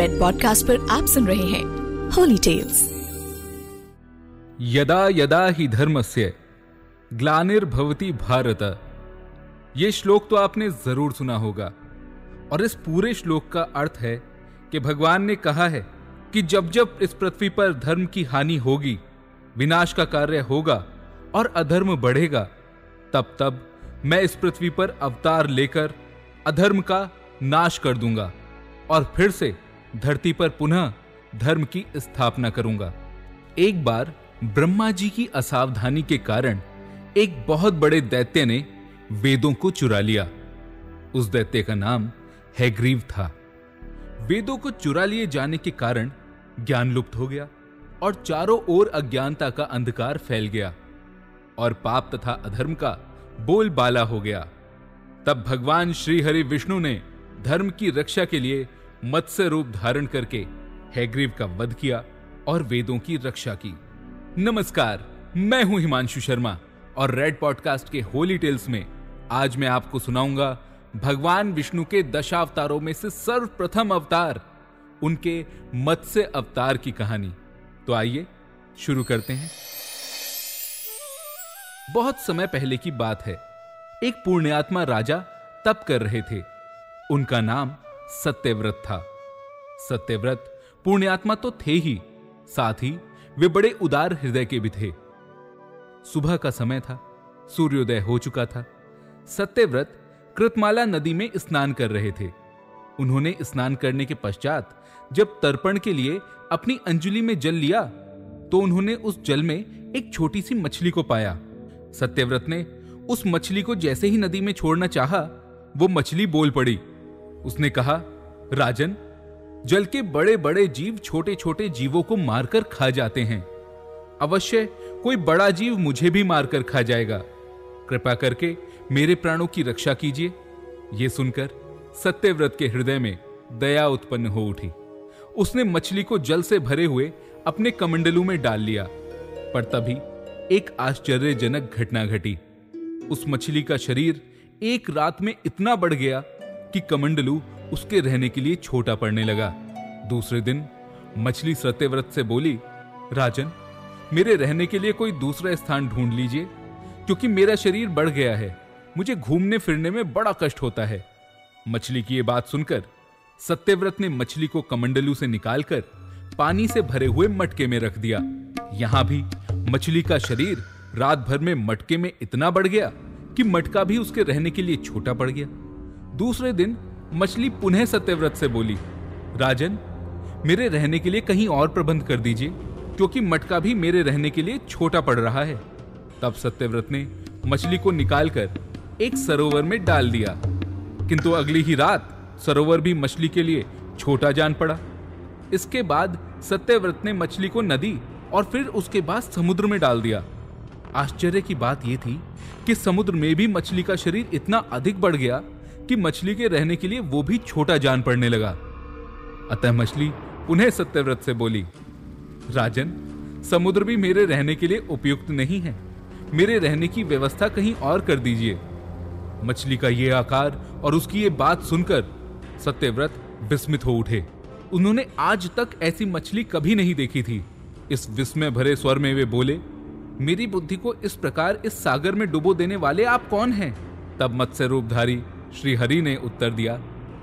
Red podcast पर आप सुन रहे हैं होली टेल्स यदा यदा ही धर्मस्य ग्लानिर्भवती भारत। ये श्लोक तो आपने ज़रूर सुना होगा। और इस पूरे श्लोक का अर्थ है कि भगवान ने कहा है कि जब जब इस पृथ्वी पर धर्म की हानि होगी, विनाश का कार्य होगा और अधर्म बढ़ेगा, तब तब मैं इस पृथ्वी पर अवतार लेकर अधर्म का नाश कर दूँगा और फिर से धरती पर पुनः धर्म की स्थापना करूँगा। एक बार ब्रह्मा जी की असावधानी के कारण एक बहुत बड़े दैत्य ने वेदों को चुरा लिया। उस दैत्य का नाम हैग्रीव था। वेदों को चुरा लिए जाने के कारण ज्ञान लुप्त हो गया और चारों ओर अज्ञानता का अंधकार फैल गया और पाप तथा अधर्म का बोलबाला हो गया। तब भगवान श्री हरि विष्णु ने धर्म की रक्षा के लिए मत्स्य रूप धारण करके हैग्रीव का वध किया और वेदों की रक्षा की। नमस्कार, मैं हूँ हिमांशु शर्मा और रेड पॉडकास्ट के होली टेल्स में आज मैं आपको सुनाऊँगा भगवान विष्णु के दशावतारों में से सर्वप्रथम अवतार, उनके मत्स्य अवतार की कहानी। तो आइए, शुरू करते हैं। बहुत समय पहले की बात है। एक पुण्यात्मा राजा तप कर रहे थे। उनका नाम सत्यव्रत था। सत्यव्रत पुण्यात्मा तो थे ही साथ ही वे बड़े उदार हृदय के भी थे। सुबह का समय था सूर्योदय हो चुका था। सत्यव्रत कृतमाला नदी में स्नान कर रहे थे। उन्होंने स्नान करने के पश्चात जब तर्पण के लिए अपनी अंजलि में जल लिया तो उन्होंने उस जल में एक छोटी सी मछली को पाया। सत्यव्रत ने उस मछली को जैसे ही नदी में छोड़ना चाहा, वो मछली बोल पड़ी। उसने कहा, राजन, जल के बड़े बड़े जीव छोटे छोटे जीवों को मारकर खा जाते हैं। अवश्य, कोई बड़ा जीव मुझे भी मारकर खा जाएगा। कृपा करके मेरे प्राणों की रक्षा कीजिए। ये सुनकर सत्यव्रत के हृदय में दया उत्पन्न हो उठी। उसने मछली को जल से भरे हुए अपने कमंडलू में डाल लिया, पर तभी एक आश्चर्यजनक घटना घटी। उस मछली का शरीर एक रात में इतना बढ़ गया कि कमंडलू उसके रहने के लिए छोटा पड़ने लगा। दूसरे दिन मछली सत्यव्रत से बोली, राजन, मेरे रहने के लिए कोई दूसरा स्थान ढूंढ लीजिए, क्योंकि मेरा शरीर बढ़ गया है। मुझे घूमने फिरने में बड़ा कष्ट होता है। मछली की यह बात सुनकर सत्यव्रत ने मछली को कमंडलू से निकालकर पानी से भरे हुए मटके में रख दिया। यहाँ भी मछली का शरीर रात भर में मटके में इतना बढ़ गया कि मटका भी उसके रहने के लिए छोटा पड़ गया। दूसरे दिन मछली पुनः सत्यव्रत से बोली, राजन, मेरे रहने के लिए कहीं और प्रबंध कर दीजिए, क्योंकि मटका भी मेरे रहने के लिए छोटा पड़ रहा है। तब सत्यव्रत ने मछली को निकालकर एक सरोवर में डाल दिया। किंतु अगली ही रात सरोवर भी मछली के लिए छोटा जान पड़ा। इसके बाद सत्यव्रत ने मछली को नदी और फिर उसके बाद समुद्र में डाल दिया। आश्चर्य की बात यह थी कि समुद्र में भी मछली का शरीर इतना अधिक बढ़ गया कि मछली के रहने के लिए वो भी छोटा जान पड़ने लगा। अतः मछली उन्हें सत्यव्रत से बोली, राजन, समुद्र भी मेरे रहने के लिए उपयुक्त नहीं है। मेरे रहने की व्यवस्था कहीं और कर दीजिए। मछली का ये आकार और उसकी ये बात सुनकर सत्यव्रत विस्मित हो उठे। उन्होंने आज तक ऐसी मछली कभी नहीं देखी थी। इस विस्मय भरे स्वर में वे बोले, मेरी बुद्धि को इस प्रकार इस सागर में डुबो देने वाले आप कौन हैं? तब मत्स्य रूपधारी श्री हरि ने उत्तर दिया,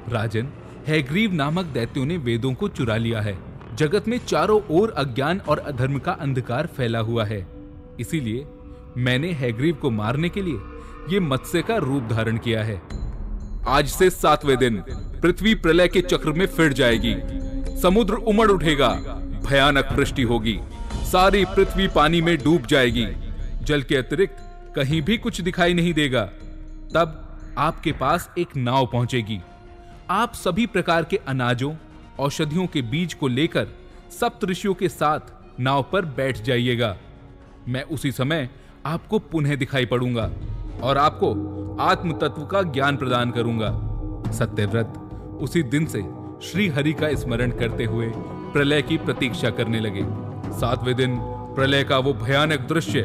राजन, हैग्रीव नामक दैत्यों ने वेदों को चुरा लिया है। जगत में चारों ओर अज्ञान और अधर्म का अंधकार फैला हुआ है। इसीलिए मैंने हैग्रीव को मारने के लिए ये मत्स्य का रूप धारण किया है। आज से सातवें दिन, पृथ्वी प्रलय के चक्र में फिर जाएगी। समुद्र उमड़ उठेगा, भयानक वृष्टि होगी। सारी पृथ्वी पानी में डूब जाएगी। जल के अतिरिक्त कहीं भी कुछ दिखाई नहीं देगा। तब आपके पास एक नाव पहुंचेगी। आप सभी प्रकार के अनाजों, औषधियों के बीज को लेकर सप्तऋषियों के साथ नाव पर बैठ जाइएगा। मैं उसी समय आपको पुनः दिखाई पड़ूँगा और आपको आत्म तत्व का ज्ञान प्रदान करूँगा। सत्यव्रत, उसी दिन से श्री हरि का स्मरण करते हुए प्रलय की प्रतीक्षा करने लगे। सातवें दिन प्रलय का वो भयानक दृश्य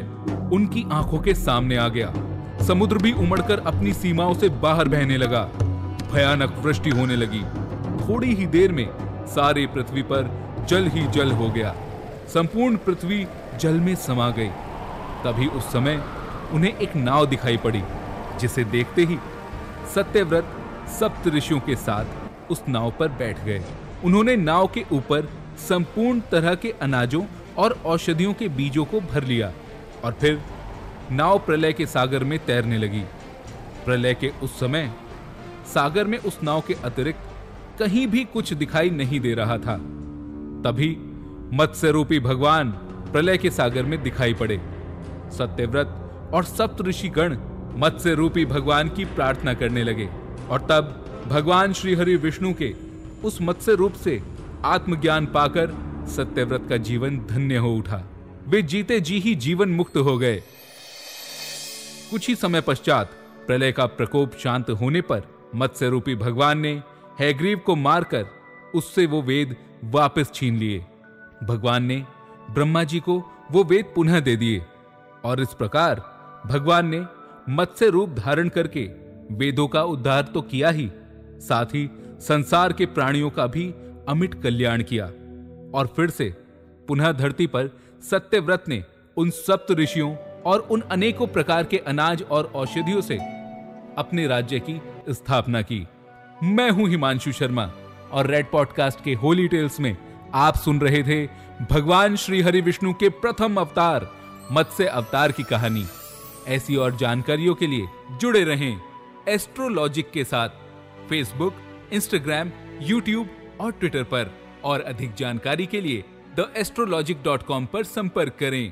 उनकी आँखों के सामने आ गया। समुद्र भी उमड़कर अपनी सीमाओं से बाहर बहने लगा। भयानक वृष्टि होने लगी। थोड़ी ही देर में सारे पृथ्वी पर जल ही जल हो गया। संपूर्ण पृथ्वी जल में समा गई। तभी उस समय उन्हें एक नाव दिखाई पड़ी, जिसे देखते ही सत्यव्रत सप्त ऋषियों के साथ उस नाव पर बैठ गए। उन्होंने नाव के ऊपर संपूर्ण तरह के अनाजों और औषधियों के बीजों को भर लिया और फिर नाव प्रलय के सागर में तैरने लगी। प्रलय के उस समय, सागर में उस नाव के अतिरिक्त कहीं भी कुछ दिखाई नहीं दे रहा था। तभी मत्स्य रूपी भगवान प्रलय के सागर में दिखाई पड़े। सत्यव्रत और सप्त ऋषि गण मत्स्य रूपी भगवान की प्रार्थना करने लगे और तब भगवान श्री हरि विष्णु के उस मत्स्य रूप से आत्मज्ञान पाकर सत्यव्रत का जीवन धन्य हो उठा। वे जीते जी ही जीवन मुक्त हो गए। कुछ ही समय पश्चात प्रलय का प्रकोप शांत होने पर मत्स्य रूपी भगवान ने हैग्रीव को मारकर उससे वो वेद वापस छीन लिए। भगवान ने ब्रह्मा जी को वो वेद पुनः दे दिए और इस प्रकार भगवान ने मत्स्य रूप धारण करके वेदों का उद्धार तो किया ही, साथ ही संसार के प्राणियों का भी अमिट कल्याण किया और फिर से पुनः धरती पर सत्यव्रत ने उन सप्त ऋषियों और उन अनेकों प्रकार के अनाज और औषधियों से अपने राज्य की स्थापना की। मैं हूँ हिमांशु शर्मा और रेड पॉडकास्ट के होली टेल्स में आप सुन रहे थे भगवान श्री हरि विष्णु के प्रथम अवतार, मत्स्य अवतार की कहानी। ऐसी और जानकारियों के लिए जुड़े रहें एस्ट्रोलॉजिक के साथ फेसबुक इंस्टाग्राम यूट्यूब और ट्विटर पर। और अधिक जानकारी के लिए द एस्ट्रोलॉजिक डॉट कॉम पर संपर्क करें।